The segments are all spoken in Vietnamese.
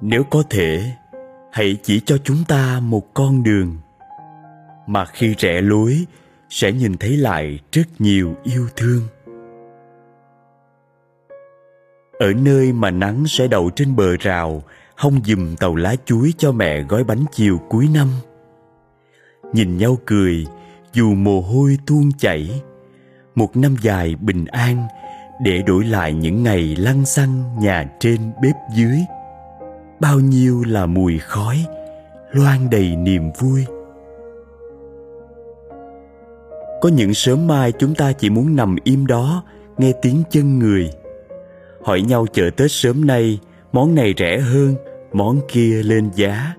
nếu có thể, hãy chỉ cho chúng ta một con đường. Mà khi rẽ lối, sẽ nhìn thấy lại rất nhiều yêu thương. Ở nơi mà nắng sẽ đậu trên bờ rào, hông dùm tàu lá chuối cho mẹ gói bánh chiều cuối năm. Nhìn nhau cười, dù mồ hôi tuôn chảy, một năm dài bình an để đổi lại những ngày lăn xăng nhà trên bếp dưới bao nhiêu là mùi khói loan đầy niềm vui. Có những sớm mai chúng ta chỉ muốn nằm im đó, nghe tiếng chân người. Hỏi nhau chợ tết sớm nay, món này rẻ hơn, món kia lên giá.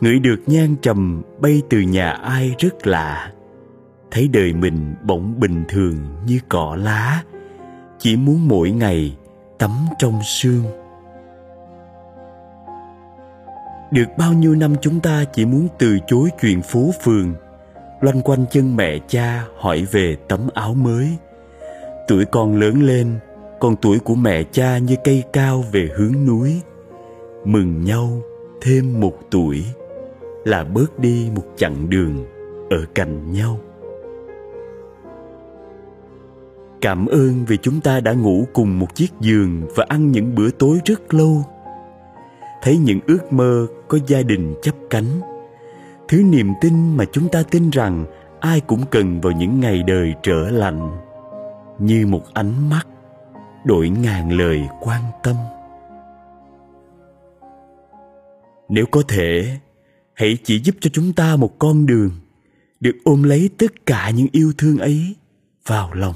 Ngửi được nhang trầm bay từ nhà ai rất lạ. Thấy đời mình bỗng bình thường như cỏ lá. Chỉ muốn mỗi ngày tắm trong sương được bao nhiêu năm chúng ta chỉ muốn từ chối chuyện phố phường, loanh quanh chân mẹ cha hỏi về tấm áo mới. Tuổi con lớn lên còn tuổi của mẹ cha như cây cao về hướng núi. Mừng nhau thêm một tuổi là bớt đi một chặng đường ở cạnh nhau. Cảm ơn vì chúng ta đã ngủ cùng một chiếc giường và ăn những bữa tối rất lâu thấy những ước mơ có gia đình chấp cánh. Thứ niềm tin mà chúng ta tin rằng ai cũng cần vào những ngày đời trở lạnh, như một ánh mắt đổi ngàn lời quan tâm. Nếu có thể, hãy chỉ giúp cho chúng ta một con đường, được ôm lấy tất cả những yêu thương ấy vào lòng.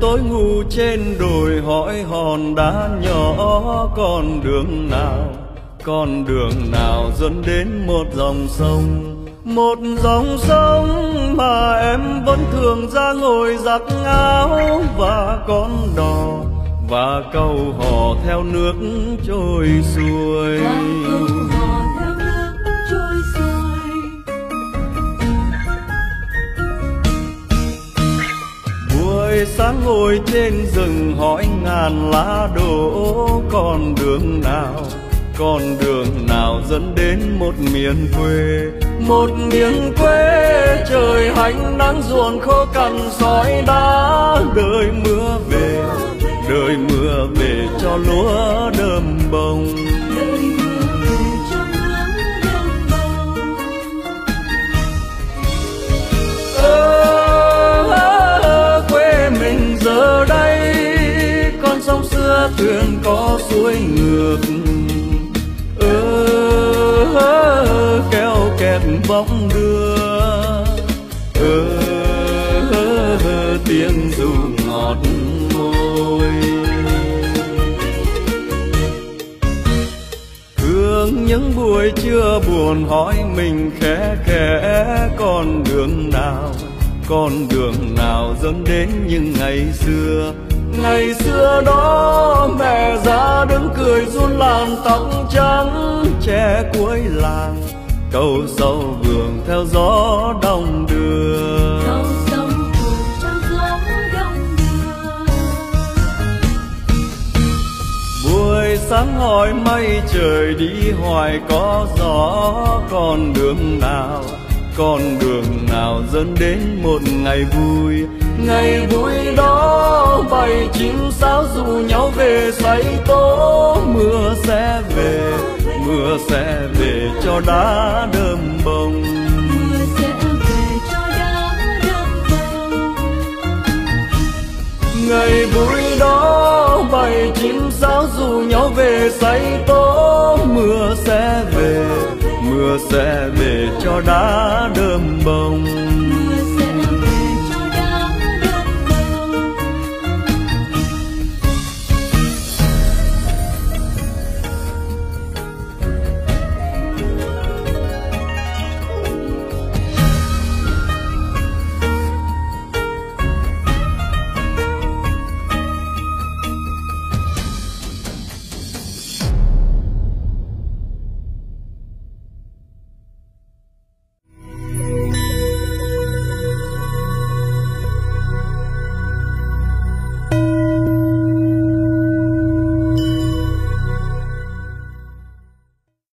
Tối ngu trên đồi hỏi hòn đá nhỏ, con đường nào, con đường nào dẫn đến một dòng sông? Một dòng sông mà em vẫn thường ra ngồi giặt áo và con đò, và câu hò theo nước trôi xuôi. Sáng ngồi trên rừng hỏi ngàn lá đổ, con đường nào, con đường nào dẫn đến một miền quê? Một miền quê, trời hanh nắng ruộng khô cằn sỏi đá, đời mưa về, đời mưa về cho lúa đơm bông thương có suối ngược. Ơ keo kéo kẹt bóng đưa. Ơ, tiếng dù ngọt môi. Thương những buổi trưa buồn hỏi mình khẽ khẽ, con đường nào, con đường nào dẫn đến những ngày xưa? Ngày xưa đó mẹ ra đứng cười run làn tóc trắng che cuối làng. Câu sâu vườn theo gió đông đưa buổi sáng hỏi mây trời đi hoài có gió con đường nào con đường nào dẫn đến một ngày vui ngày vui đó bầy chim sáo dù nhau về say tố. Mưa sẽ về mưa sẽ về cho đá đơm bông ngày vui đó bầy chim sáo dù nhau về say tố. Mưa sẽ về mưa mưa sẽ về cho đá đơm bông